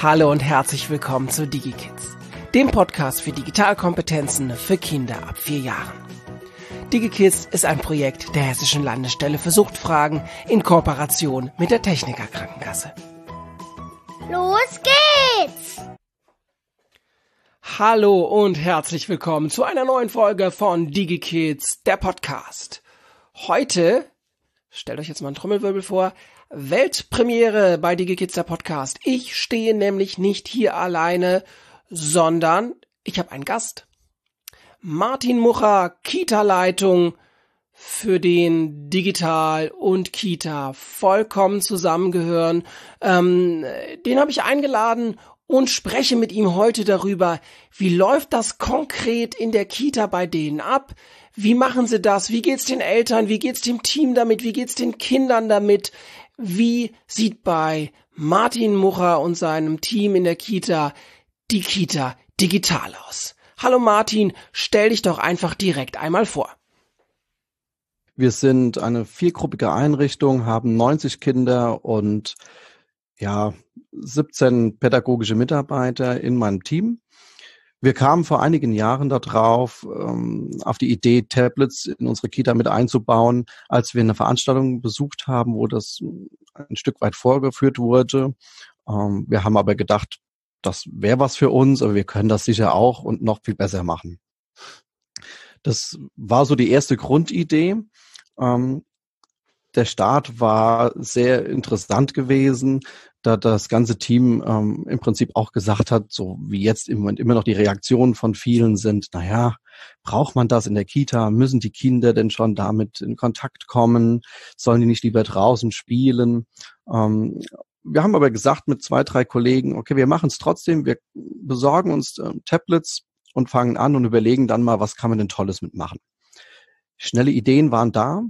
Hallo und herzlich willkommen zu DigiKids, dem Podcast für Digitalkompetenzen für Kinder ab vier Jahren. DigiKids ist ein Projekt der Hessischen Landesstelle für Suchtfragen in Kooperation mit der Techniker Krankenkasse. Los geht's! Hallo und herzlich willkommen zu einer neuen Folge von DigiKids, der Podcast. Heute, stellt euch jetzt mal einen Trommelwirbel vor, Weltpremiere bei DigiKids Podcast. Ich stehe nämlich nicht hier alleine, sondern ich habe einen Gast. Martin Mucher, Kita-Leitung für den Digital und Kita vollkommen zusammengehören. Ähm, den habe ich eingeladen und spreche mit ihm heute darüber, wie läuft das konkret in der Kita bei denen ab? Wie machen sie das? Wie geht's den Eltern? Wie geht's dem Team damit? Wie geht's den Kindern damit? Wie sieht bei Martin Mucher und seinem Team in der Kita die Kita digital aus? Hallo Martin, stell dich doch einfach direkt einmal vor. Wir sind eine viergruppige Einrichtung, haben 90 Kinder und ja, 17 pädagogische Mitarbeiter in meinem Team. Wir kamen vor einigen Jahren darauf, ähm, auf die Idee, Tablets in unsere Kita mit einzubauen, als wir eine Veranstaltung besucht haben, wo das ein Stück weit vorgeführt wurde. Ähm, wir haben aber gedacht, das wäre was für uns, aber wir können das sicher auch und noch viel besser machen. Das war so die erste Grundidee. Ähm, der Start war sehr interessant gewesen da das ganze Team ähm, im Prinzip auch gesagt hat, so wie jetzt im Moment immer noch die Reaktionen von vielen sind, naja, braucht man das in der Kita? Müssen die Kinder denn schon damit in Kontakt kommen? Sollen die nicht lieber draußen spielen? Ähm, wir haben aber gesagt mit zwei, drei Kollegen, okay, wir machen es trotzdem, wir besorgen uns äh, Tablets und fangen an und überlegen dann mal, was kann man denn Tolles mitmachen. Schnelle Ideen waren da,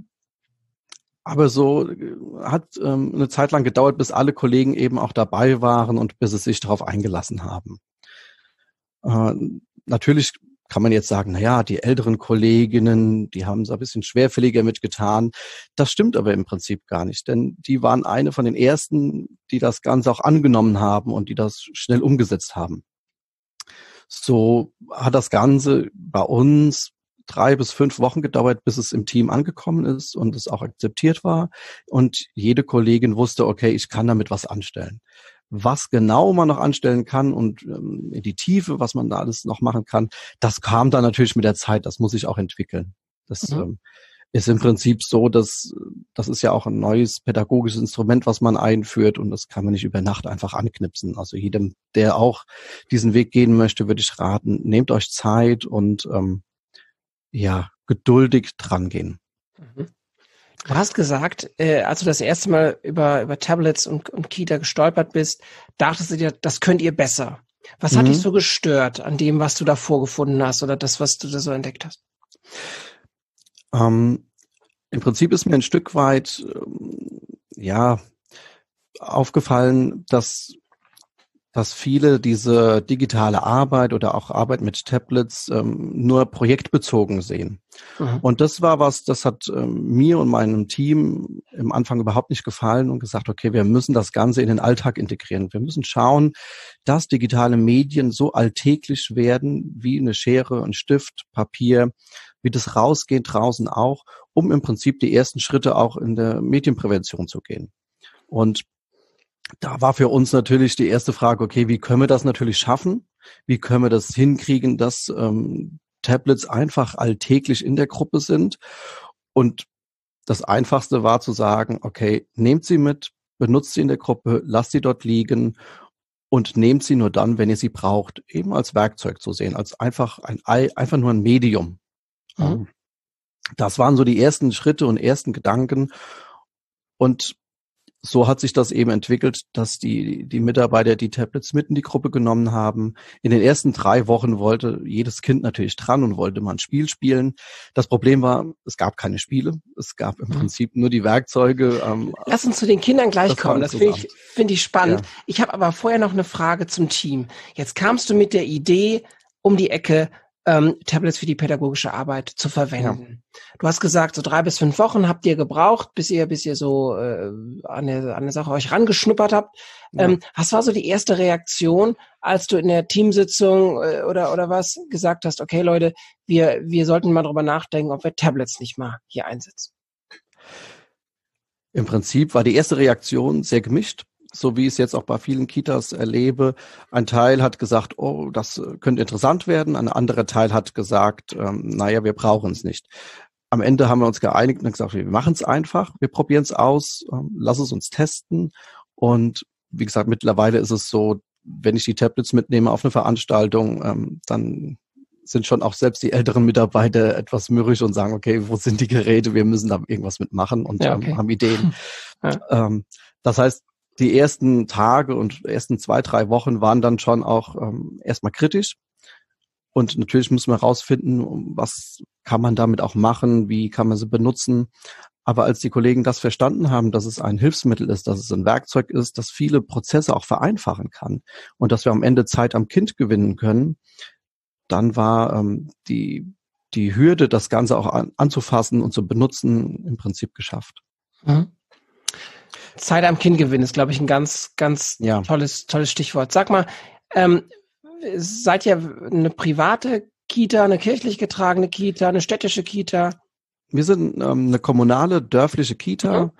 aber so äh, hat ähm, eine Zeit lang gedauert, bis alle Kollegen eben auch dabei waren und bis sie sich darauf eingelassen haben. Äh, natürlich kann man jetzt sagen, na ja, die älteren Kolleginnen, die haben es ein bisschen schwerfälliger mitgetan. Das stimmt aber im Prinzip gar nicht, denn die waren eine von den ersten, die das Ganze auch angenommen haben und die das schnell umgesetzt haben. So hat das Ganze bei uns drei bis fünf Wochen gedauert, bis es im Team angekommen ist und es auch akzeptiert war. Und jede Kollegin wusste, okay, ich kann damit was anstellen. Was genau man noch anstellen kann und ähm, in die Tiefe, was man da alles noch machen kann, das kam dann natürlich mit der Zeit. Das muss sich auch entwickeln. Das mhm. ähm, ist im Prinzip so, dass das ist ja auch ein neues pädagogisches Instrument, was man einführt und das kann man nicht über Nacht einfach anknipsen. Also jedem, der auch diesen Weg gehen möchte, würde ich raten, nehmt euch Zeit und ähm, ja, geduldig drangehen. Mhm. Du hast gesagt, äh, als du das erste Mal über, über Tablets und, und Kita gestolpert bist, dachtest du dir, das könnt ihr besser. Was hat mhm. dich so gestört an dem, was du da vorgefunden hast oder das, was du da so entdeckt hast? Ähm, Im Prinzip ist mir ein Stück weit, ähm, ja, aufgefallen, dass dass viele diese digitale Arbeit oder auch Arbeit mit Tablets ähm, nur projektbezogen sehen. Mhm. Und das war was, das hat ähm, mir und meinem Team im Anfang überhaupt nicht gefallen und gesagt, okay, wir müssen das Ganze in den Alltag integrieren. Wir müssen schauen, dass digitale Medien so alltäglich werden wie eine Schere, ein Stift, Papier, wie das rausgeht draußen auch, um im Prinzip die ersten Schritte auch in der Medienprävention zu gehen. Und da war für uns natürlich die erste Frage, okay, wie können wir das natürlich schaffen? Wie können wir das hinkriegen, dass ähm, Tablets einfach alltäglich in der Gruppe sind? Und das Einfachste war zu sagen, okay, nehmt sie mit, benutzt sie in der Gruppe, lasst sie dort liegen und nehmt sie nur dann, wenn ihr sie braucht, eben als Werkzeug zu sehen, als einfach ein einfach nur ein Medium. Mhm. Das waren so die ersten Schritte und ersten Gedanken. Und so hat sich das eben entwickelt, dass die, die Mitarbeiter die Tablets mit in die Gruppe genommen haben. In den ersten drei Wochen wollte jedes Kind natürlich dran und wollte mal ein Spiel spielen. Das Problem war, es gab keine Spiele. Es gab im mhm. Prinzip nur die Werkzeuge. Ähm, Lass uns zu den Kindern gleich das kommen. Das finde ich, finde ich spannend. Ja. Ich habe aber vorher noch eine Frage zum Team. Jetzt kamst du mit der Idee um die Ecke, ähm, Tablets für die pädagogische Arbeit zu verwenden. Ja. Du hast gesagt, so drei bis fünf Wochen habt ihr gebraucht, bis ihr, bis ihr so äh, an, der, an der Sache euch rangeschnuppert habt. Ja. Ähm, was war so die erste Reaktion, als du in der Teamsitzung äh, oder oder was gesagt hast? Okay, Leute, wir wir sollten mal drüber nachdenken, ob wir Tablets nicht mal hier einsetzen. Im Prinzip war die erste Reaktion sehr gemischt so wie ich es jetzt auch bei vielen Kitas erlebe. Ein Teil hat gesagt, oh, das könnte interessant werden. Ein anderer Teil hat gesagt, ähm, naja, wir brauchen es nicht. Am Ende haben wir uns geeinigt und gesagt, wir machen es einfach, wir probieren es aus, ähm, lass es uns testen. Und wie gesagt, mittlerweile ist es so, wenn ich die Tablets mitnehme auf eine Veranstaltung, ähm, dann sind schon auch selbst die älteren Mitarbeiter etwas mürrisch und sagen, okay, wo sind die Geräte? Wir müssen da irgendwas mitmachen und ja, okay. ähm, haben Ideen. Ja. Ähm, das heißt, die ersten Tage und ersten zwei, drei Wochen waren dann schon auch ähm, erstmal kritisch. Und natürlich müssen wir herausfinden, was kann man damit auch machen, wie kann man sie benutzen. Aber als die Kollegen das verstanden haben, dass es ein Hilfsmittel ist, dass es ein Werkzeug ist, das viele Prozesse auch vereinfachen kann und dass wir am Ende Zeit am Kind gewinnen können, dann war ähm, die, die Hürde, das Ganze auch an, anzufassen und zu benutzen, im Prinzip geschafft. Mhm. Zeit am Kind gewinnen ist, glaube ich, ein ganz, ganz ja. tolles, tolles Stichwort. Sag mal, ähm, seid ihr eine private Kita, eine kirchlich getragene Kita, eine städtische Kita? Wir sind ähm, eine kommunale, dörfliche Kita, mhm.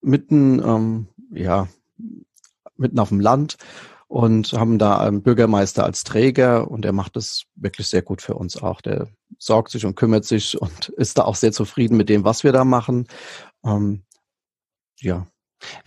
mitten, ähm, ja, mitten auf dem Land und haben da einen Bürgermeister als Träger und der macht es wirklich sehr gut für uns auch. Der sorgt sich und kümmert sich und ist da auch sehr zufrieden mit dem, was wir da machen. Ähm, ja,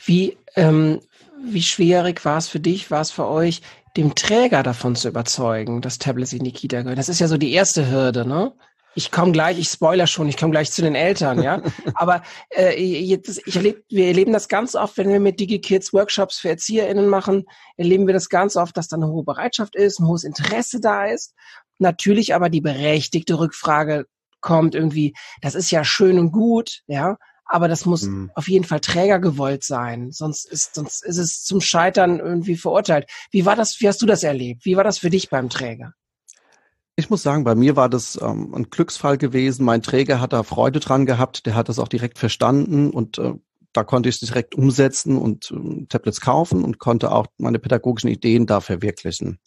wie, ähm, wie schwierig war es für dich, war es für euch, dem Träger davon zu überzeugen, dass Tablets in die Kita gehören? Das ist ja so die erste Hürde, ne? Ich komme gleich, ich spoiler schon, ich komme gleich zu den Eltern, ja. Aber äh, jetzt, ich erlebe, wir erleben das ganz oft, wenn wir mit DigiKids Workshops für ErzieherInnen machen, erleben wir das ganz oft, dass da eine hohe Bereitschaft ist, ein hohes Interesse da ist. Natürlich aber die berechtigte Rückfrage kommt irgendwie, das ist ja schön und gut, ja, aber das muss mhm. auf jeden Fall Träger gewollt sein, sonst ist, sonst ist es zum Scheitern irgendwie verurteilt. Wie war das, wie hast du das erlebt? Wie war das für dich beim Träger? Ich muss sagen, bei mir war das ähm, ein Glücksfall gewesen. Mein Träger hat da Freude dran gehabt, der hat das auch direkt verstanden und äh, da konnte ich es direkt umsetzen und äh, Tablets kaufen und konnte auch meine pädagogischen Ideen da verwirklichen.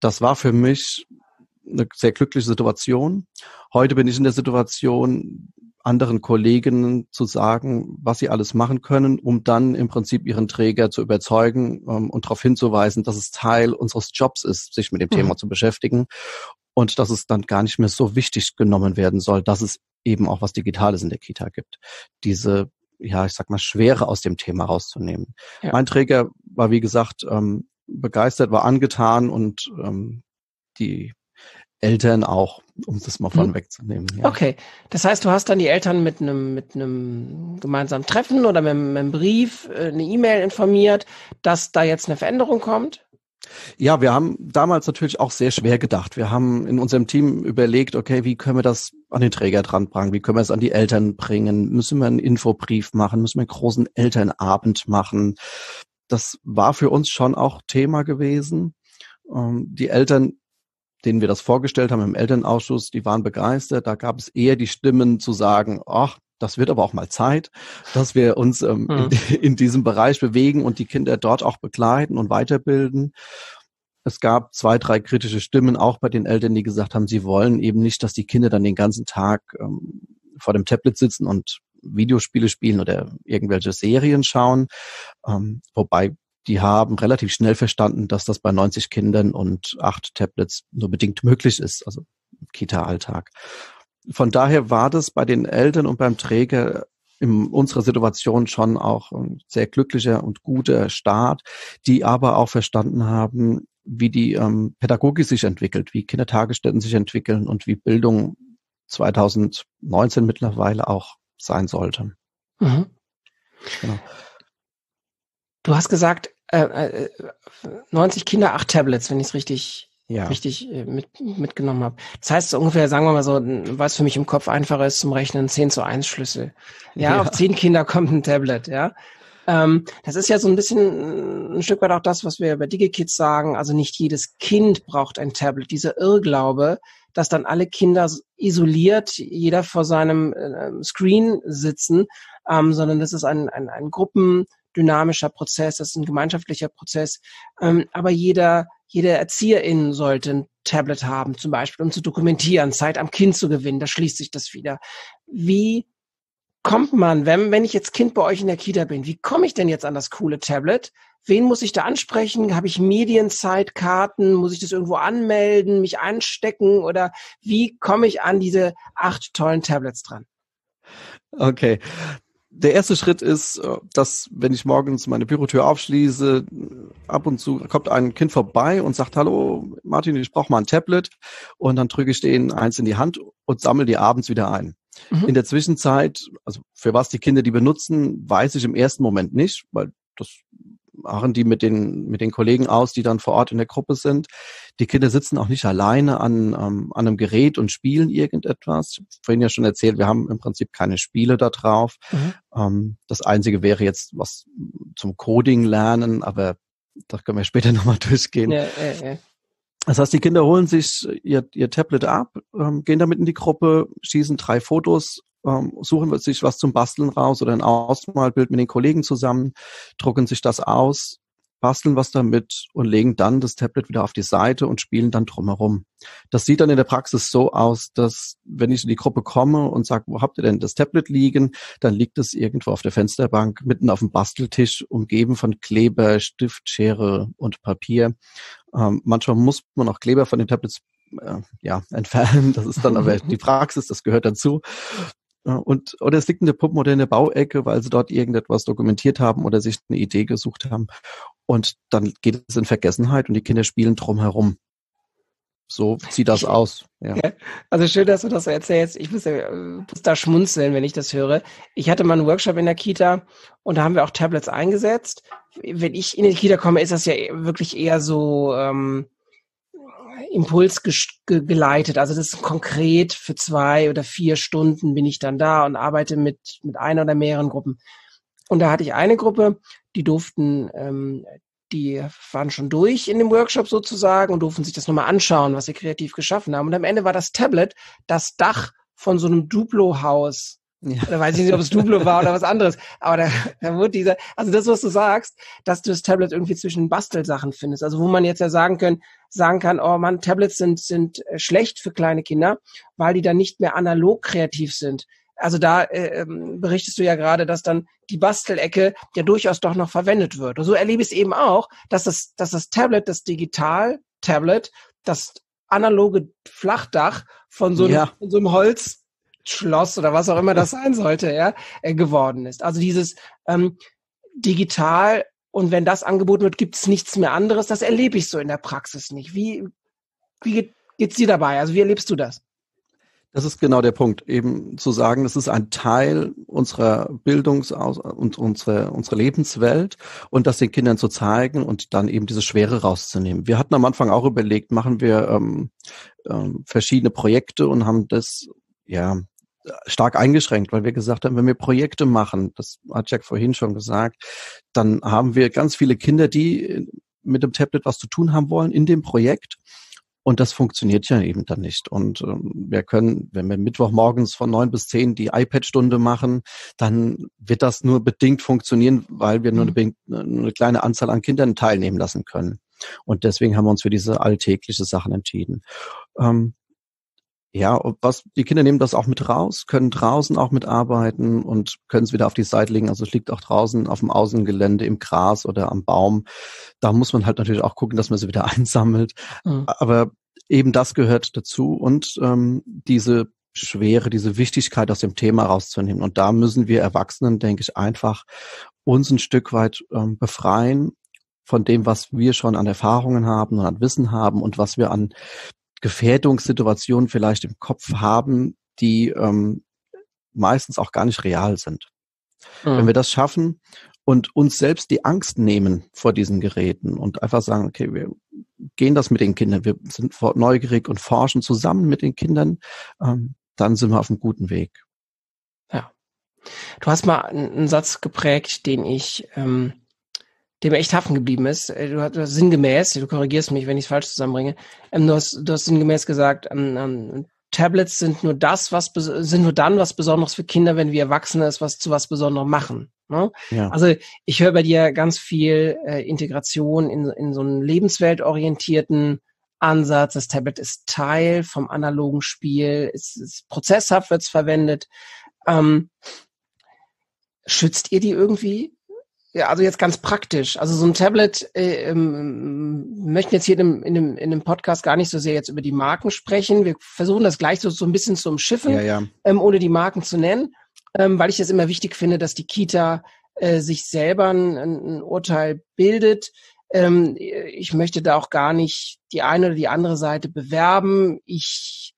Das war für mich eine sehr glückliche Situation. Heute bin ich in der Situation, anderen Kollegen zu sagen, was sie alles machen können, um dann im Prinzip ihren Träger zu überzeugen ähm, und darauf hinzuweisen, dass es Teil unseres Jobs ist, sich mit dem mhm. Thema zu beschäftigen und dass es dann gar nicht mehr so wichtig genommen werden soll, dass es eben auch was Digitales in der Kita gibt. Diese, ja, ich sag mal, Schwere aus dem Thema rauszunehmen. Ja. Mein Träger war, wie gesagt, ähm, begeistert, war angetan und ähm, die Eltern auch, um das mal von hm. wegzunehmen. Ja. Okay, das heißt, du hast dann die Eltern mit einem mit einem gemeinsamen Treffen oder mit, mit einem Brief, äh, eine E-Mail informiert, dass da jetzt eine Veränderung kommt? Ja, wir haben damals natürlich auch sehr schwer gedacht. Wir haben in unserem Team überlegt, okay, wie können wir das an den Träger dran bringen? Wie können wir es an die Eltern bringen? Müssen wir einen Infobrief machen? Müssen wir einen großen Elternabend machen? Das war für uns schon auch Thema gewesen. Ähm, die Eltern denen wir das vorgestellt haben im Elternausschuss, die waren begeistert. Da gab es eher die Stimmen zu sagen, ach, das wird aber auch mal Zeit, dass wir uns ähm, mhm. in, in, diesem Bereich bewegen und die Kinder dort auch begleiten und weiterbilden. Es gab zwei, drei kritische Stimmen auch bei den Eltern, die gesagt haben, sie wollen eben nicht, dass die Kinder dann den ganzen Tag ähm, vor dem Tablet sitzen und Videospiele spielen oder irgendwelche Serien schauen. Ähm, wobei die haben relativ schnell verstanden, dass das bei 90 Kindern und acht Tablets nur bedingt möglich ist, also Kita-Alltag. Von daher war das bei den Eltern und beim Träger in unserer Situation schon auch ein sehr glücklicher und guter Start, die aber auch verstanden haben, wie die ähm, Pädagogik sich entwickelt, wie Kindertagesstätten sich entwickeln und wie Bildung 2019 mittlerweile auch sein sollte. Mhm. Genau. Du hast gesagt, äh, 90 äh, Kinder, acht Tablets, wenn ich es richtig, ja. richtig äh, mit, mitgenommen habe. Das heißt ungefähr, sagen wir mal so, was für mich im Kopf einfacher ist zum Rechnen, 10 zu 1 Schlüssel. Ja, ja. auf 10 Kinder kommt ein Tablet, ja. Ähm, das ist ja so ein bisschen ein Stück weit auch das, was wir bei DigiKids sagen. Also nicht jedes Kind braucht ein Tablet. Dieser Irrglaube, dass dann alle Kinder isoliert, jeder vor seinem äh, Screen sitzen, ähm, sondern das ist ein, ein, ein gruppendynamischer Prozess, das ist ein gemeinschaftlicher Prozess. Ähm, aber jeder, jede Erzieherin sollte ein Tablet haben, zum Beispiel, um zu dokumentieren, Zeit am Kind zu gewinnen. Da schließt sich das wieder. Wie kommt man, wenn, wenn ich jetzt Kind bei euch in der Kita bin, wie komme ich denn jetzt an das coole Tablet? Wen muss ich da ansprechen? Habe ich Medienzeitkarten? Muss ich das irgendwo anmelden, mich anstecken? Oder wie komme ich an diese acht tollen Tablets dran? Okay. Der erste Schritt ist, äh, dass wenn ich morgens meine Bürotür aufschließe, ab und zu kommt ein Kind vorbei und sagt, hallo Martin, ich brauche mal ein Tablet. Und dann drücke ich denen eins in die Hand und sammle die abends wieder ein. Mhm. In der Zwischenzeit, also für was die Kinder die benutzen, weiß ich im ersten Moment nicht, weil das machen die mit den, mit den Kollegen aus, die dann vor Ort in der Gruppe sind. Die Kinder sitzen auch nicht alleine an, ähm, an einem Gerät und spielen irgendetwas. Ich habe vorhin ja schon erzählt, wir haben im Prinzip keine Spiele da drauf. Mhm. Ähm, das Einzige wäre jetzt was zum Coding lernen, aber da können wir später nochmal durchgehen. Ja, ja, ja. Das heißt, die Kinder holen sich ihr, ihr Tablet ab, ähm, gehen damit in die Gruppe, schießen drei Fotos ähm, suchen sich was zum Basteln raus oder ein Ausmalbild mit den Kollegen zusammen, drucken sich das aus, basteln was damit und legen dann das Tablet wieder auf die Seite und spielen dann drumherum. Das sieht dann in der Praxis so aus, dass wenn ich in die Gruppe komme und sage, wo habt ihr denn das Tablet liegen, dann liegt es irgendwo auf der Fensterbank mitten auf dem Basteltisch, umgeben von Kleber, Stift, Schere und Papier. Ähm, manchmal muss man auch Kleber von den Tablets äh, ja, entfernen. Das ist dann aber die Praxis, das gehört dazu. Und, oder es liegt in der Puppen- oder in der Bauecke, weil sie dort irgendetwas dokumentiert haben oder sich eine Idee gesucht haben. Und dann geht es in Vergessenheit und die Kinder spielen drumherum. So sieht das aus. Ja. Also schön, dass du das so erzählst. Ich muss, ja, muss da schmunzeln, wenn ich das höre. Ich hatte mal einen Workshop in der Kita und da haben wir auch Tablets eingesetzt. Wenn ich in die Kita komme, ist das ja wirklich eher so ähm, Impuls ge geleitet. Also das ist konkret für zwei oder vier Stunden bin ich dann da und arbeite mit, mit einer oder mehreren Gruppen. Und da hatte ich eine Gruppe, die durften, ähm, die waren schon durch in dem Workshop sozusagen und durften sich das nochmal anschauen, was sie kreativ geschaffen haben. Und am Ende war das Tablet das Dach von so einem Duplo-Haus ja. Da weiß ich nicht, ob es Duplo war oder was anderes. Aber da, da wurde dieser, also das, was du sagst, dass du das Tablet irgendwie zwischen Bastelsachen findest. Also wo man jetzt ja sagen können, sagen kann, oh man, Tablets sind, sind äh, schlecht für kleine Kinder, weil die dann nicht mehr analog kreativ sind. Also da äh, ähm, berichtest du ja gerade, dass dann die Bastelecke ja durchaus doch noch verwendet wird. Und so erlebe ich es eben auch, dass das, dass das Tablet, das Digital-Tablet, das analoge Flachdach von so einem, ja. von so einem Holz Schloss oder was auch immer das sein sollte, ja, äh, geworden ist. Also dieses ähm, digital und wenn das angeboten wird, gibt es nichts mehr anderes. Das erlebe ich so in der Praxis nicht. Wie, wie geht, geht's dir dabei? Also wie erlebst du das? Das ist genau der Punkt, eben zu sagen, das ist ein Teil unserer Bildungs- und unsere, unsere Lebenswelt und das den Kindern zu zeigen und dann eben diese Schwere rauszunehmen. Wir hatten am Anfang auch überlegt, machen wir ähm, ähm, verschiedene Projekte und haben das ja stark eingeschränkt, weil wir gesagt haben, wenn wir Projekte machen, das hat Jack vorhin schon gesagt, dann haben wir ganz viele Kinder, die mit dem Tablet was zu tun haben wollen in dem Projekt. Und das funktioniert ja eben dann nicht. Und ähm, wir können, wenn wir Mittwochmorgens von neun bis zehn die iPad-Stunde machen, dann wird das nur bedingt funktionieren, weil wir nur eine, mhm. eine, kleine Anzahl an Kindern teilnehmen lassen können. Und deswegen haben wir uns für diese alltägliche Sachen entschieden. Ähm, ja, was, die Kinder nehmen das auch mit raus, können draußen auch mitarbeiten und können es wieder auf die Seite legen. Also es liegt auch draußen auf dem Außengelände im Gras oder am Baum. Da muss man halt natürlich auch gucken, dass man sie wieder einsammelt. Mhm. Aber eben das gehört dazu und ähm, diese Schwere, diese Wichtigkeit aus dem Thema rauszunehmen. Und da müssen wir Erwachsenen, denke ich, einfach uns ein Stück weit ähm, befreien von dem, was wir schon an Erfahrungen haben und an Wissen haben und was wir an Gefährdungssituationen vielleicht im Kopf haben, die ähm, meistens auch gar nicht real sind. Mhm. Wenn wir das schaffen und uns selbst die Angst nehmen vor diesen Geräten und einfach sagen, okay, wir gehen das mit den Kindern, wir sind neugierig und forschen zusammen mit den Kindern, ähm, dann sind wir auf einem guten Weg. Ja. Du hast mal einen, Satz geprägt, den ich, ähm, dem echt haften geblieben ist. Äh, du hast, du hast sinngemäß, du korrigierst mich, wenn ich es falsch zusammenbringe. Ähm, du, hast, du hast sinngemäß gesagt, ähm, ähm, Tablets sind nur das, was sind nur dann was Besonderes für Kinder, wenn wir Erwachsene es was zu was Besonderem machen. Ne? Ja. Also ich höre bei dir ganz viel äh, Integration in, in so einen lebensweltorientierten Ansatz. Das Tablet ist Teil vom analogen Spiel, es ist prozesshaft wird es verwendet. Ähm, schützt ihr die irgendwie? Ja, also jetzt ganz praktisch. Also so ein Tablet, äh, ähm, möchten jetzt hier in dem, in, dem, in dem Podcast gar nicht so sehr jetzt über die Marken sprechen. Wir versuchen das gleich so, so ein bisschen zu umschiffen, ja, ja. Ähm, ohne die Marken zu nennen, ähm, weil ich es immer wichtig finde, dass die Kita äh, sich selber ein, ein Urteil bildet. Ähm, ich möchte da auch gar nicht die eine oder die andere Seite bewerben. Ich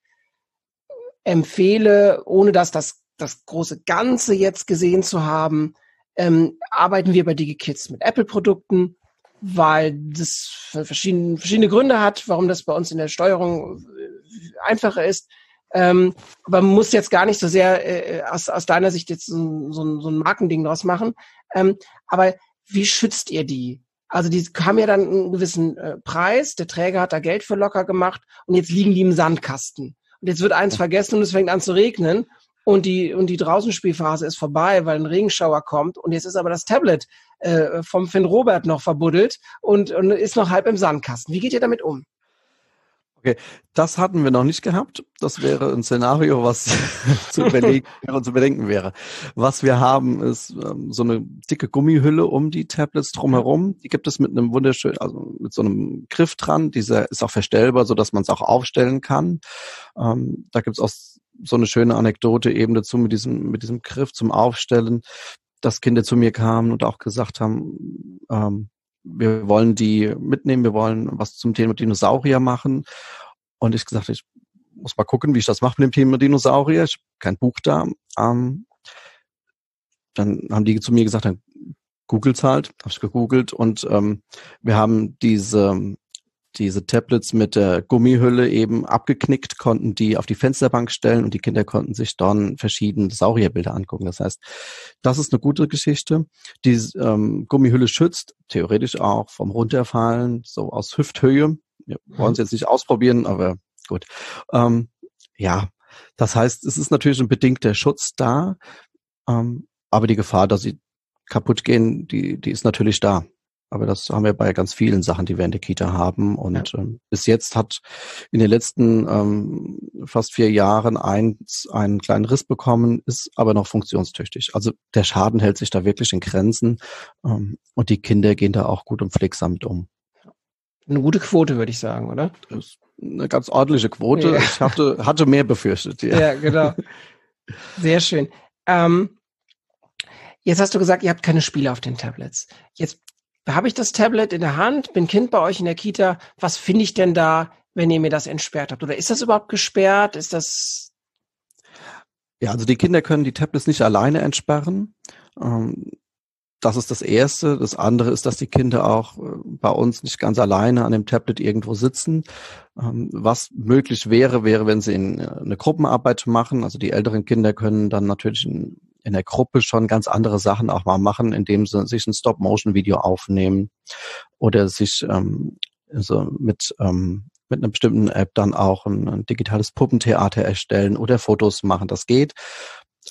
empfehle, ohne dass das, das große Ganze jetzt gesehen zu haben, ähm, arbeiten wir bei DigiKids mit Apple-Produkten, weil das verschiedene, verschiedene Gründe hat, warum das bei uns in der Steuerung äh, einfacher ist. Ähm, aber man muss jetzt gar nicht so sehr äh, aus, aus deiner Sicht jetzt so, so, so ein Markending draus machen. Ähm, aber wie schützt ihr die? Also die haben ja dann einen gewissen äh, Preis, der Träger hat da Geld für locker gemacht und jetzt liegen die im Sandkasten. Und jetzt wird eins vergessen und es fängt an zu regnen und die, und die Draußenspielphase ist vorbei, weil ein Regenschauer kommt und jetzt ist aber das Tablet äh, vom Finn Robert noch verbuddelt und, und ist noch halb im Sandkasten. Wie geht ihr damit um? Okay, das hatten wir noch nicht gehabt. Das wäre ein Szenario, was zu, überlegen, zu bedenken wäre. Was wir haben, ist ähm, so eine dicke Gummihülle um die Tablets drumherum. Die gibt es mit einem wunderschönen, also mit so einem Griff dran. Dieser ist auch verstellbar, so dass man es auch aufstellen kann. Ähm, da gibt es auch so eine schöne Anekdote eben dazu mit diesem, mit diesem Griff zum Aufstellen, dass Kinder zu mir kamen und auch gesagt haben, ähm, wir wollen die mitnehmen, wir wollen was zum Thema Dinosaurier machen. Und ich gesagt, ich muss mal gucken, wie ich das mache mit dem Thema Dinosaurier. Ich habe kein Buch da. Ähm, dann haben die zu mir gesagt, dann googelt halt, habe ich gegoogelt und ähm, wir haben diese diese Tablets mit der Gummihülle eben abgeknickt, konnten die auf die Fensterbank stellen und die Kinder konnten sich dann verschiedene Saurierbilder angucken. Das heißt, das ist eine gute Geschichte. Die ähm, Gummihülle schützt theoretisch auch vom Runterfallen, so aus Hüfthöhe. Wir wollen es jetzt nicht ausprobieren, aber gut. Ähm, ja, das heißt, es ist natürlich ein bedingter Schutz da, ähm, aber die Gefahr, dass sie kaputt gehen, die, die ist natürlich da. Aber das haben wir bei ganz vielen Sachen, die wir in der Kita haben. Und ja. ähm, bis jetzt hat in den letzten ähm, fast vier Jahren eins einen kleinen Riss bekommen, ist aber noch funktionstüchtig. Also der Schaden hält sich da wirklich in Grenzen ähm, und die Kinder gehen da auch gut und pflegsam mit um. Eine gute Quote, würde ich sagen, oder? Das ist eine ganz ordentliche Quote. Ja. Ich hatte, hatte mehr befürchtet. Ja, ja genau. Sehr schön. Ähm, Jetzt hast du gesagt, ihr habt keine Spiele auf den Tablets. Jetzt habe ich das Tablet in der Hand, bin Kind bei euch in der Kita, was finde ich denn da, wenn ihr mir das entsperrt habt? Oder ist das überhaupt gesperrt? Ist das ja, also die Kinder können die Tablets nicht alleine entsperren. Ähm, das ist das Erste. Das andere ist, dass die Kinder auch äh, bei uns nicht ganz alleine an dem Tablet irgendwo sitzen. Ähm, was möglich wäre, wäre, wenn sie in äh, eine Gruppenarbeit machen. Also die älteren Kinder können dann natürlich in der Gruppe schon ganz andere Sachen auch mal machen, indem sie sich ein Stop-Motion-Video aufnehmen oder sich ähm, also mit ähm, mit einer bestimmten App dann auch ein, ein digitales Puppentheater erstellen oder Fotos machen. Das geht.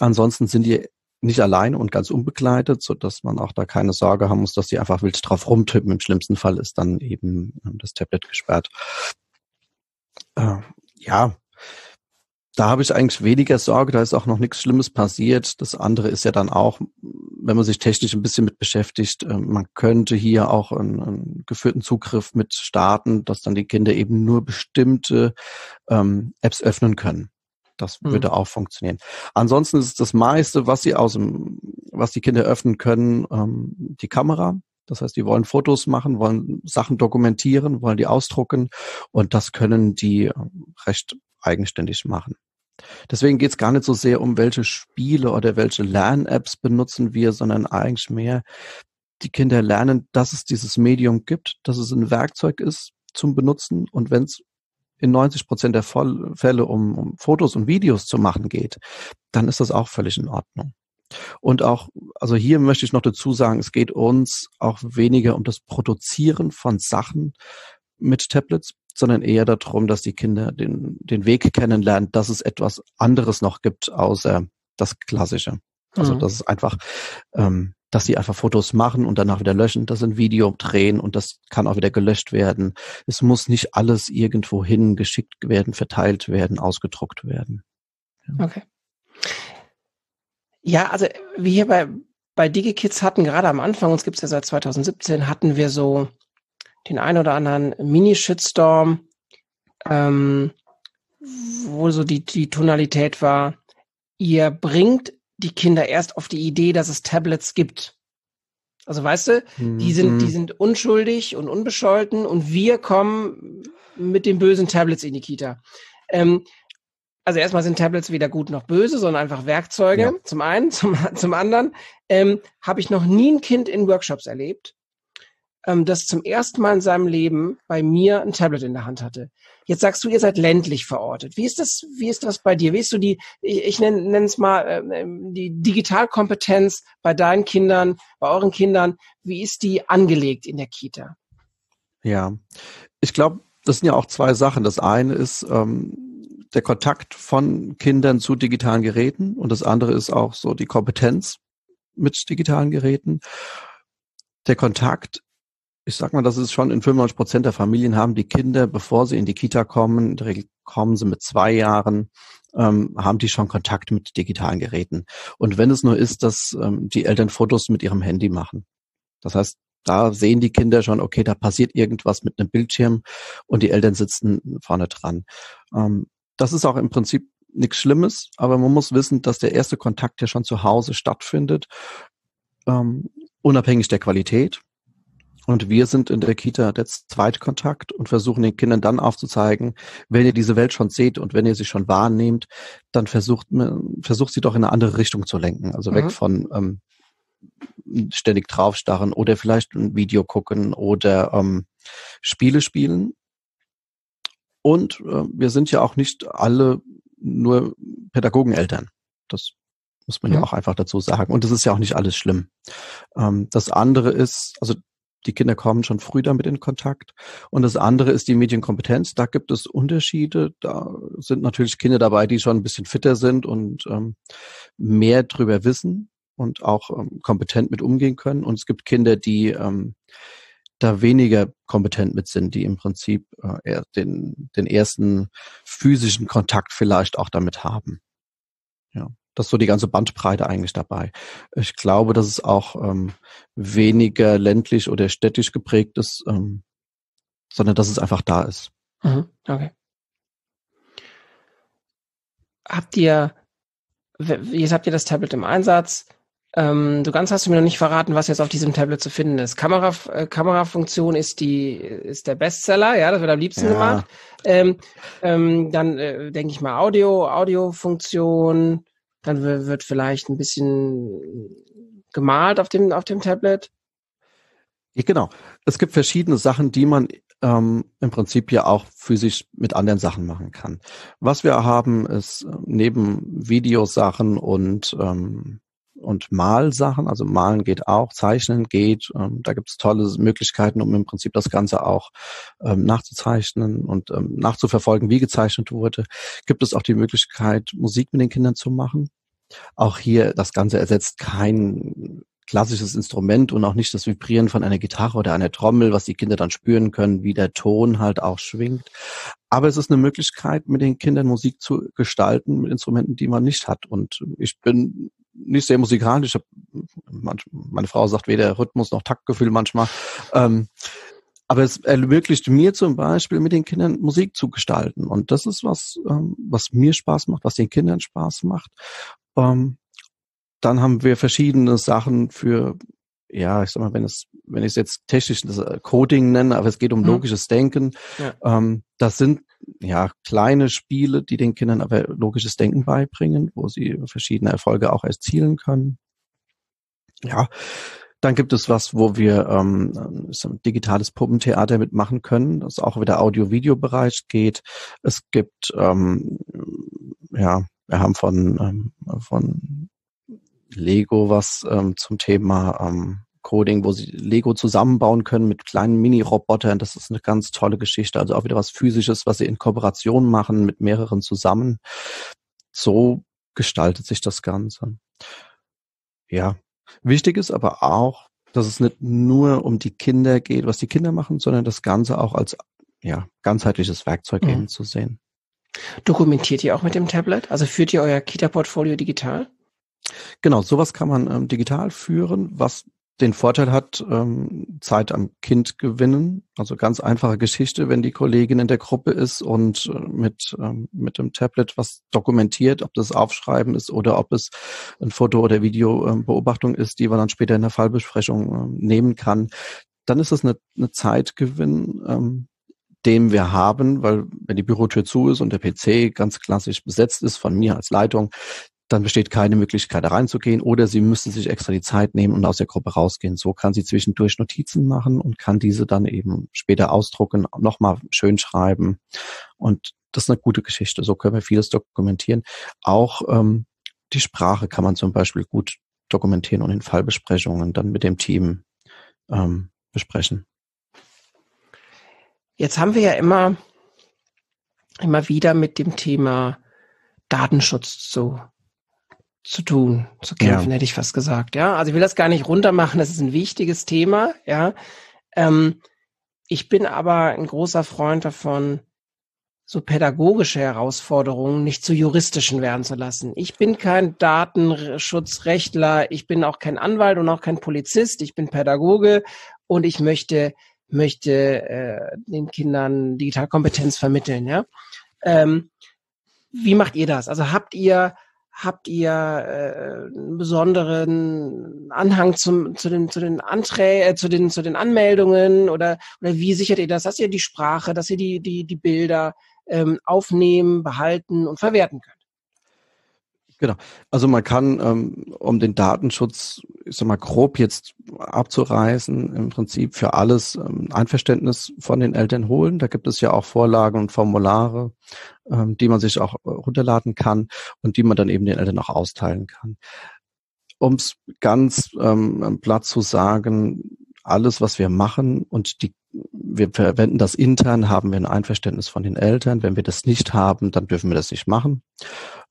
Ansonsten sind die nicht allein und ganz unbegleitet, so dass man auch da keine Sorge haben muss, dass die einfach wild drauf rumtippen. Im schlimmsten Fall ist dann eben ähm, das Tablet gesperrt. Äh, ja, da habe ich eigentlich weniger Sorge, da ist auch noch nichts Schlimmes passiert. Das andere ist ja dann auch, wenn man sich technisch ein bisschen mit beschäftigt, äh, man könnte hier auch einen, einen geführten Zugriff mit starten, dass dann die Kinder eben nur bestimmte ähm, Apps öffnen können. Das mhm. würde auch funktionieren. Ansonsten ist das meiste, was sie aus dem, was die Kinder öffnen können, ähm, die Kamera. Das heißt, die wollen Fotos machen, wollen Sachen dokumentieren, wollen die ausdrucken und das können die ähm, recht eigenständig machen. Deswegen geht es gar nicht so sehr um, welche Spiele oder welche Lern-Apps benutzen wir, sondern eigentlich mehr, die Kinder lernen, dass es dieses Medium gibt, dass es ein Werkzeug ist zum Benutzen und wenn es in 90 Prozent der Fälle um, um Fotos und Videos zu machen geht, dann ist das auch völlig in Ordnung. Und auch, also hier möchte ich noch dazu sagen, es geht uns auch weniger um das Produzieren von Sachen mit Tablets, sondern eher darum, dass die Kinder den, den Weg kennenlernen, dass es etwas anderes noch gibt, außer das Klassische. Also mhm. das ist einfach, ähm, dass sie einfach Fotos machen und danach wieder löschen, das ein Video drehen und das kann auch wieder gelöscht werden. Es muss nicht alles irgendwo hin geschickt werden, verteilt werden, ausgedruckt werden. Ja. Okay. Ja, also wie hier bei, bei DigiKids hatten, gerade am Anfang, uns gibt's ja seit 2017, hatten wir so den ein oder anderen Mini-Shitstorm, ähm, wo so die, die Tonalität war, ihr bringt die Kinder erst auf die Idee, dass es Tablets gibt. Also weißt du, die sind, die mhm. sind unschuldig und unbescholten und wir kommen mit den bösen Tablets in die Kita. Ähm, also erstmal sind Tablets weder gut noch böse, sondern einfach Werkzeuge. Ja. Zum einen, zum, zum anderen ähm, habe ich noch nie ein Kind in Workshops erlebt, ähm, das zum ersten Mal in seinem Leben bei mir ein Tablet in der Hand hatte. Jetzt sagst du, ihr seid ländlich verortet. Wie ist das, wie ist das bei dir? Wie ist du die, ich, ich nenne, es mal, äh, die Digitalkompetenz bei deinen Kindern, bei euren Kindern, wie ist die angelegt in der Kita? Ja, ich glaube, das sind ja auch zwei Sachen. Das eine ist ähm, der Kontakt von Kindern zu digitalen Geräten und das andere ist auch so die Kompetenz mit digitalen Geräten. Der Kontakt ich sag mal, das ist schon in 95 Prozent der Familien haben die Kinder, bevor sie in die Kita kommen, in der Regel kommen sie mit zwei Jahren, ähm, haben die schon Kontakt mit digitalen Geräten. Und wenn es nur ist, dass ähm, die Eltern Fotos mit ihrem Handy machen. Das heißt, da sehen die Kinder schon, okay, da passiert irgendwas mit einem Bildschirm und die Eltern sitzen vorne dran. Ähm, das ist auch im Prinzip nichts Schlimmes, aber man muss wissen, dass der erste Kontakt ja schon zu Hause stattfindet, ähm, unabhängig der Qualität. Und wir sind in der Kita der Zweitkontakt und versuchen den Kindern dann aufzuzeigen, wenn ihr diese Welt schon seht und wenn ihr sie schon wahrnehmt, dann versucht, versucht sie doch in eine andere Richtung zu lenken. Also mhm. weg von ähm, ständig draufstarren oder vielleicht ein Video gucken oder ähm, Spiele spielen. Und äh, wir sind ja auch nicht alle nur Pädagogeneltern. Das muss man ja. ja auch einfach dazu sagen. Und das ist ja auch nicht alles schlimm. Ähm, das andere ist, also die Kinder kommen schon früh damit in Kontakt. Und das andere ist die Medienkompetenz. Da gibt es Unterschiede. Da sind natürlich Kinder dabei, die schon ein bisschen fitter sind und ähm, mehr drüber wissen und auch ähm, kompetent mit umgehen können. Und es gibt Kinder, die ähm, da weniger kompetent mit sind, die im Prinzip äh, den, den ersten physischen Kontakt vielleicht auch damit haben. Ja das ist so die ganze Bandbreite eigentlich dabei. Ich glaube, dass es auch ähm, weniger ländlich oder städtisch geprägt ist, ähm, sondern dass es einfach da ist. Mhm, okay. Habt ihr, jetzt habt ihr das Tablet im Einsatz? Ähm, du ganz hast du mir noch nicht verraten, was jetzt auf diesem Tablet zu finden ist. Kamera, äh, Kamerafunktion ist die, ist der Bestseller, ja, das wird am liebsten ja. gemacht. Ähm, ähm, dann äh, denke ich mal Audio, Audiofunktion, dann wird vielleicht ein bisschen gemalt auf dem, auf dem Tablet. Genau. Es gibt verschiedene Sachen, die man ähm, im Prinzip ja auch physisch mit anderen Sachen machen kann. Was wir haben, ist äh, neben Videosachen und ähm, und Malsachen, also Malen geht auch, Zeichnen geht. Ähm, da gibt es tolle Möglichkeiten, um im Prinzip das Ganze auch ähm, nachzuzeichnen und ähm, nachzuverfolgen, wie gezeichnet wurde. Gibt es auch die Möglichkeit, Musik mit den Kindern zu machen. Auch hier, das Ganze ersetzt kein klassisches Instrument und auch nicht das Vibrieren von einer Gitarre oder einer Trommel, was die Kinder dann spüren können, wie der Ton halt auch schwingt. Aber es ist eine Möglichkeit, mit den Kindern Musik zu gestalten mit Instrumenten, die man nicht hat. Und ich bin nicht sehr musikalisch. Meine Frau sagt weder Rhythmus noch Taktgefühl manchmal. Ähm, aber es ermöglicht mir zum Beispiel mit den Kindern Musik zu gestalten. Und das ist was, ähm, was mir Spaß macht, was den Kindern Spaß macht. Ähm, dann haben wir verschiedene Sachen für, ja, ich sag mal, wenn es, wenn ich es jetzt technisch das äh, Coding nenne, aber es geht um mhm. logisches Denken. Ja. Ähm, das sind ja kleine Spiele, die den Kindern aber logisches Denken beibringen, wo sie verschiedene Erfolge auch erzielen können. Ja, dann gibt es was, wo wir ähm, digitales Puppentheater mitmachen können, das auch wieder Audio-Video-Bereich geht. Es gibt, ähm, ja, wir haben von, ähm, von Lego was ähm, zum Thema ähm, Coding, wo sie Lego zusammenbauen können mit kleinen Mini-Robotern. Das ist eine ganz tolle Geschichte. Also auch wieder was Physisches, was sie in Kooperation machen mit mehreren zusammen. So gestaltet sich das Ganze. Ja, wichtig ist aber auch, dass es nicht nur um die Kinder geht, was die Kinder machen, sondern das Ganze auch als ja, ganzheitliches Werkzeug mhm. eben zu sehen. Dokumentiert ihr auch mit dem Tablet? Also führt ihr euer Kita-Portfolio digital? Genau, sowas kann man ähm, digital führen, was den Vorteil hat, ähm, Zeit am Kind gewinnen. Also ganz einfache Geschichte, wenn die Kollegin in der Gruppe ist und äh, mit, ähm, mit dem Tablet was dokumentiert, ob das Aufschreiben ist oder ob es ein Foto- oder Videobeobachtung ist, die man dann später in der Fallbesprechung äh, nehmen kann, dann ist es eine, eine Zeitgewinn, ähm, den wir haben, weil wenn die Bürotür zu ist und der PC ganz klassisch besetzt ist von mir als Leitung, dann besteht keine Möglichkeit, da reinzugehen oder sie müsste sich extra die Zeit nehmen und aus der Gruppe rausgehen. So kann sie zwischendurch Notizen machen und kann diese dann eben später ausdrucken, nochmal schön schreiben. Und das ist eine gute Geschichte. So können wir vieles dokumentieren. Auch ähm, die Sprache kann man zum Beispiel gut dokumentieren und in Fallbesprechungen dann mit dem Team ähm, besprechen. Jetzt haben wir ja immer, immer wieder mit dem Thema Datenschutz zu zu tun, zu kämpfen, ja. hätte ich fast gesagt. Ja, also ich will das gar nicht runtermachen. Das ist ein wichtiges Thema. Ja, ähm, ich bin aber ein großer Freund davon, so pädagogische Herausforderungen nicht zu juristischen werden zu lassen. Ich bin kein Datenschutzrechtler, ich bin auch kein Anwalt und auch kein Polizist, ich bin Pädagoge und ich möchte möchte äh, den Kindern Digitalkompetenz vermitteln. Ja, ähm, wie macht ihr das? Also habt ihr Habt ihr äh, einen besonderen Anhang zum, zu den, zu den Anträgen, äh, zu den, zu den Anmeldungen oder, oder wie sichert ihr das, dass ihr die Sprache, dass ihr die, die, die Bilder ähm, aufnehmen, behalten und verwerten könnt? Genau. Also man kann, ähm, um den Datenschutz, ich sag mal, grob jetzt abzureißen, im Prinzip für alles ähm, Einverständnis von den Eltern holen. Da gibt es ja auch Vorlagen und Formulare, ähm, die man sich auch äh, runterladen kann und die man dann eben den Eltern auch austeilen kann. Um es ganz ähm, platt zu sagen, alles, was wir machen und die wir verwenden das intern, haben wir ein Einverständnis von den Eltern. Wenn wir das nicht haben, dann dürfen wir das nicht machen.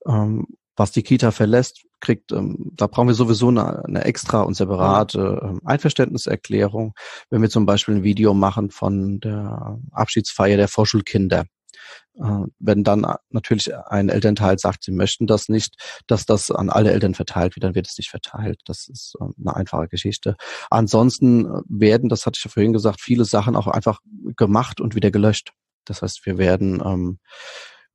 Ähm, was die Kita verlässt, kriegt, ähm, da brauchen wir sowieso eine, eine extra und separate ähm, Einverständniserklärung. Wenn wir zum Beispiel ein Video machen von der Abschiedsfeier der Vorschulkinder, äh, wenn dann natürlich ein Elternteil sagt, sie möchten das nicht, dass das an alle Eltern verteilt wird, dann wird es nicht verteilt. Das ist äh, eine einfache Geschichte. Ansonsten äh, werden, das hatte ich ja vorhin gesagt, viele Sachen auch einfach gemacht und wieder gelöscht. Das heißt, wir werden ähm,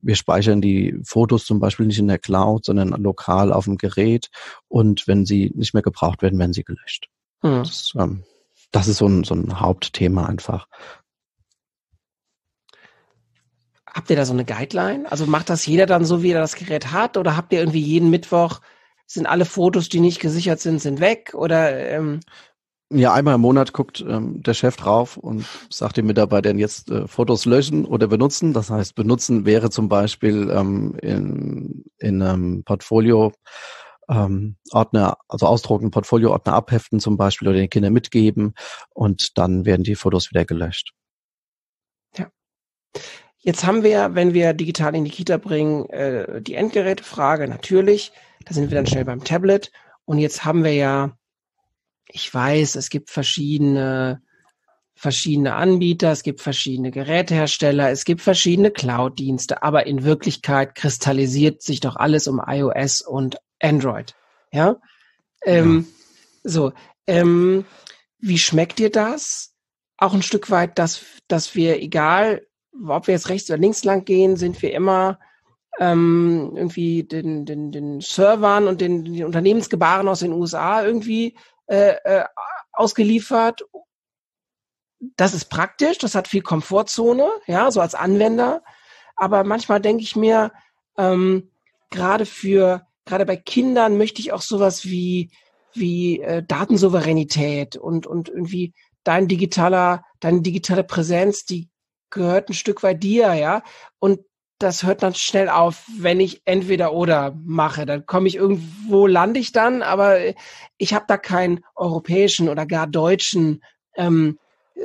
wir speichern die Fotos zum Beispiel nicht in der Cloud, sondern lokal auf dem Gerät. Und wenn sie nicht mehr gebraucht werden, werden sie gelöscht. Hm. Das, ähm, das ist so ein, so ein Hauptthema einfach. Habt ihr da so eine Guideline? Also macht das jeder dann so, wie er das Gerät hat? Oder habt ihr irgendwie jeden Mittwoch, sind alle Fotos, die nicht gesichert sind, sind weg? Oder ähm ja, einmal im Monat guckt ähm, der Chef drauf und sagt den Mitarbeitern jetzt äh, Fotos löschen oder benutzen. Das heißt, benutzen wäre zum Beispiel ähm, in, in einem Portfolio ähm, Ordner, also ausdrucken, Portfolio-Ordner abheften zum Beispiel oder den Kindern mitgeben und dann werden die Fotos wieder gelöscht. Ja. Jetzt haben wir, wenn wir digital in die Kita bringen, äh, die Endgerätefrage natürlich. Da sind wir dann schnell beim Tablet. Und jetzt haben wir ja ich weiß, es gibt verschiedene, verschiedene Anbieter, es gibt verschiedene Gerätehersteller, es gibt verschiedene Cloud-Dienste, aber in Wirklichkeit kristallisiert sich doch alles um iOS und Android. Ja. Ähm, ja. So, ähm, wie schmeckt dir das? Auch ein Stück weit, dass, dass wir, egal, ob wir jetzt rechts oder links lang gehen, sind wir immer ähm, irgendwie den, den, den Servern und den, den Unternehmensgebaren aus den USA irgendwie äh, äh, ausgeliefert. Das ist praktisch, das hat viel Komfortzone, ja, so als Anwender. Aber manchmal denke ich mir, ähm, gerade für, gerade bei Kindern möchte ich auch sowas wie, wie äh, Datensouveränität und, und irgendwie dein digitaler, deine digitale Präsenz, die gehört ein Stück weit dir, ja. Und das hört dann schnell auf, wenn ich entweder oder mache. Dann komme ich irgendwo, lande ich dann, aber ich habe da keinen europäischen oder gar deutschen ähm,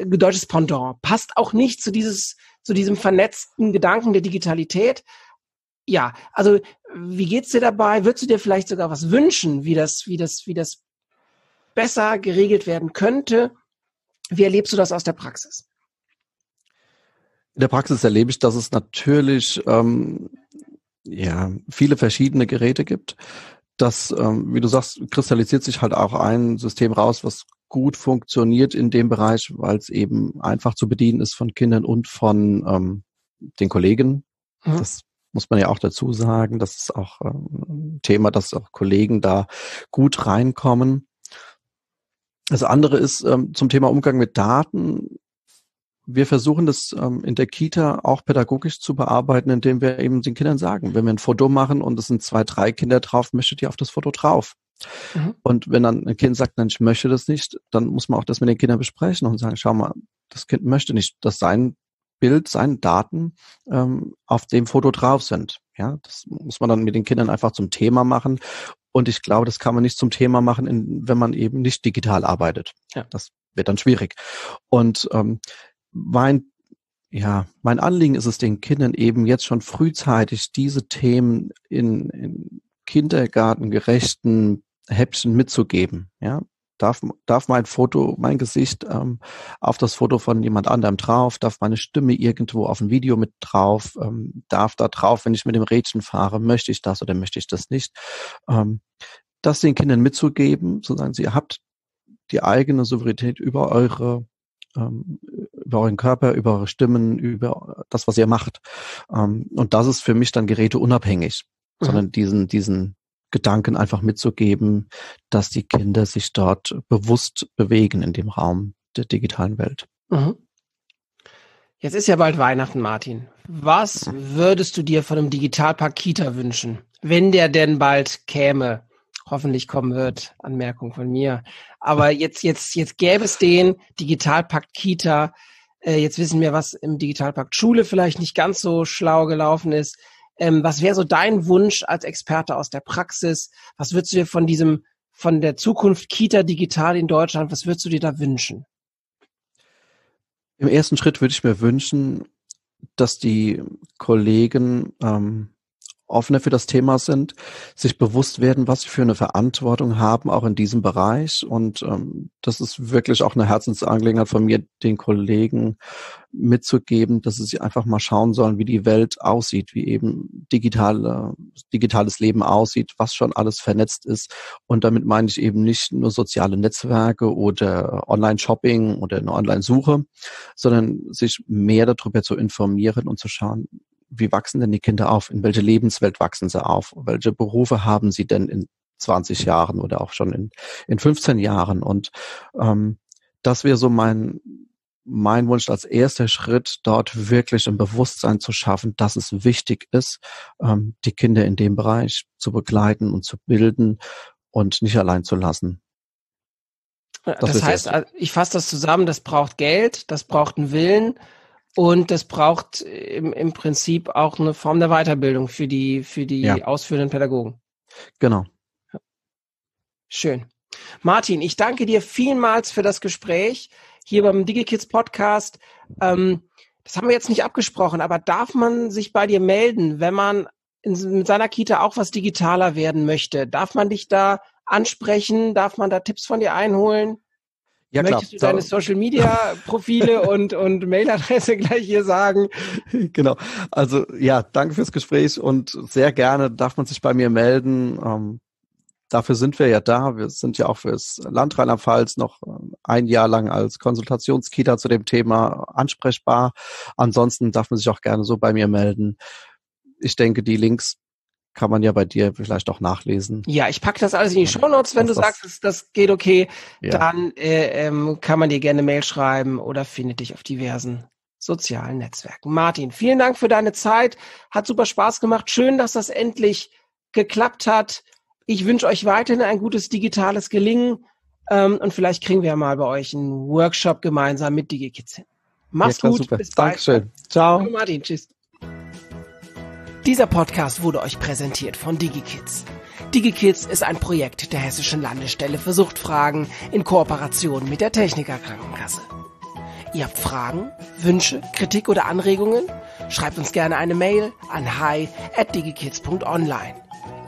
deutsches Pendant. Passt auch nicht zu dieses zu diesem vernetzten Gedanken der Digitalität. Ja, also wie geht's dir dabei? Würdest du dir vielleicht sogar was wünschen, wie das, wie das, wie das besser geregelt werden könnte? Wie erlebst du das aus der Praxis? In der Praxis erlebe ich, dass es natürlich ähm, ja viele verschiedene Geräte gibt. Das, ähm, wie du sagst, kristallisiert sich halt auch ein System raus, was gut funktioniert in dem Bereich, weil es eben einfach zu bedienen ist von Kindern und von ähm, den Kollegen. Mhm. Das muss man ja auch dazu sagen. Das ist auch ein Thema, dass auch Kollegen da gut reinkommen. Das andere ist ähm, zum Thema Umgang mit Daten. Wir versuchen das ähm, in der Kita auch pädagogisch zu bearbeiten, indem wir eben den Kindern sagen, wenn wir ein Foto machen und es sind zwei, drei Kinder drauf, möchtet ihr auf das Foto drauf? Mhm. Und wenn dann ein Kind sagt, nein, ich möchte das nicht, dann muss man auch das mit den Kindern besprechen und sagen, schau mal, das Kind möchte nicht, dass sein Bild, seine Daten ähm, auf dem Foto drauf sind. Ja, das muss man dann mit den Kindern einfach zum Thema machen. Und ich glaube, das kann man nicht zum Thema machen, in, wenn man eben nicht digital arbeitet. Ja. Das wird dann schwierig. Und ähm, mein ja, mein Anliegen ist es, den Kindern eben jetzt schon frühzeitig diese Themen in, in kindergartengerechten Häppchen mitzugeben. Ja, darf, darf mein Foto, mein Gesicht ähm, auf das Foto von jemand anderem drauf, darf meine Stimme irgendwo auf ein Video mit drauf, ähm, darf da drauf, wenn ich mit dem Rädchen fahre, möchte ich das oder möchte ich das nicht. Ähm, das den Kindern mitzugeben, sozusagen, sie habt die eigene Souveränität über eure ähm, über euren Körper, über eure Stimmen, über das, was ihr macht. Ähm, und das ist für mich dann geräteunabhängig, mhm. sondern diesen, diesen Gedanken einfach mitzugeben, dass die Kinder sich dort bewusst bewegen in dem Raum der digitalen Welt. Mhm. Jetzt ist ja bald Weihnachten, Martin. Was würdest du dir von einem Digitalpark Kita wünschen, wenn der denn bald käme? Hoffentlich kommen wird. Anmerkung von mir. Aber jetzt, jetzt, jetzt gäbe es den Digitalpakt Kita. Äh, jetzt wissen wir, was im Digitalpakt Schule vielleicht nicht ganz so schlau gelaufen ist. Ähm, was wäre so dein Wunsch als Experte aus der Praxis? Was würdest du dir von diesem, von der Zukunft Kita digital in Deutschland, was würdest du dir da wünschen? Im ersten Schritt würde ich mir wünschen, dass die Kollegen ähm, offener für das Thema sind, sich bewusst werden, was sie für eine Verantwortung haben, auch in diesem Bereich. Und ähm, das ist wirklich auch eine Herzensangelegenheit von mir, den Kollegen mitzugeben, dass sie sich einfach mal schauen sollen, wie die Welt aussieht, wie eben digitale, digitales Leben aussieht, was schon alles vernetzt ist. Und damit meine ich eben nicht nur soziale Netzwerke oder Online-Shopping oder eine Online-Suche, sondern sich mehr darüber zu informieren und zu schauen, wie wachsen denn die Kinder auf? In welche Lebenswelt wachsen sie auf? Welche Berufe haben sie denn in 20 Jahren oder auch schon in, in 15 Jahren? Und ähm, das wäre so mein, mein Wunsch als erster Schritt, dort wirklich ein Bewusstsein zu schaffen, dass es wichtig ist, ähm, die Kinder in dem Bereich zu begleiten und zu bilden und nicht allein zu lassen. Das, das heißt, ich fasse das zusammen, das braucht Geld, das braucht einen Willen, und das braucht im, im Prinzip auch eine Form der Weiterbildung für die, für die ja. ausführenden Pädagogen. Genau. Schön. Martin, ich danke dir vielmals für das Gespräch hier beim DigiKids Podcast. Ähm, das haben wir jetzt nicht abgesprochen, aber darf man sich bei dir melden, wenn man in, mit seiner Kita auch was digitaler werden möchte? Darf man dich da ansprechen? Darf man da Tipps von dir einholen? Ja, klar. Möchtest du deine Social Media Profile und, und Mailadresse gleich hier sagen? Genau. Also ja, danke fürs Gespräch und sehr gerne darf man sich bei mir melden. Ähm, dafür sind wir ja da. Wir sind ja auch fürs Land Rheinland-Pfalz noch äh, ein Jahr lang als Konsultationskita zu dem Thema ansprechbar. Ansonsten darf man sich auch gerne so bei mir melden. Ich denke, die Links kann man ja bei dir vielleicht auch nachlesen. Ja, ich packe das alles in die Show Notes, wenn du sagst, das, das geht okay. Ja. Dann äh, ähm, kann man dir gerne Mail schreiben oder findet dich auf diversen sozialen Netzwerken. Martin, vielen Dank für deine Zeit. Hat super Spaß gemacht. Schön, dass das endlich geklappt hat. Ich wünsche euch weiterhin ein gutes digitales Gelingen. Ähm, und vielleicht kriegen wir ja mal bei euch einen Workshop gemeinsam mit DigiKids hin. Mach's ja, klar, gut. Super. Bis bald. Dankeschön. Ciao. Martin, tschüss. Dieser Podcast wurde euch präsentiert von DigiKids. DigiKids ist ein Projekt der Hessischen Landesstelle für Suchtfragen in Kooperation mit der Techniker Krankenkasse. Ihr habt Fragen, Wünsche, Kritik oder Anregungen? Schreibt uns gerne eine Mail an hi at digikids.online.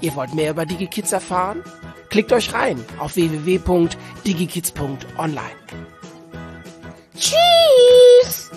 Ihr wollt mehr über DigiKids erfahren? Klickt euch rein auf www.digikids.online. Tschüss!